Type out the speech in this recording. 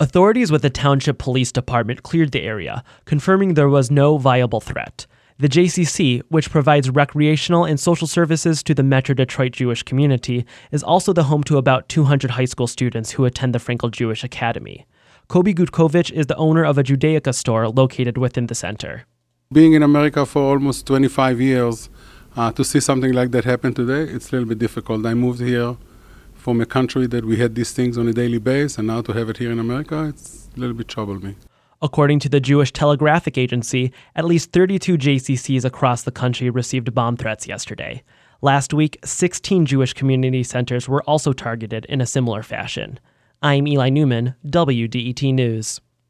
Authorities with the Township Police Department cleared the area, confirming there was no viable threat. The JCC, which provides recreational and social services to the Metro Detroit Jewish community, is also the home to about 200 high school students who attend the Frankel Jewish Academy. Kobe Gutkovich is the owner of a Judaica store located within the center. Being in America for almost 25 years, uh, to see something like that happen today, it's a little bit difficult. I moved here from a country that we had these things on a daily basis, and now to have it here in America, it's a little bit troubled me. According to the Jewish Telegraphic Agency, at least 32 JCCs across the country received bomb threats yesterday. Last week, 16 Jewish community centers were also targeted in a similar fashion. I'm Eli Newman, WDET News.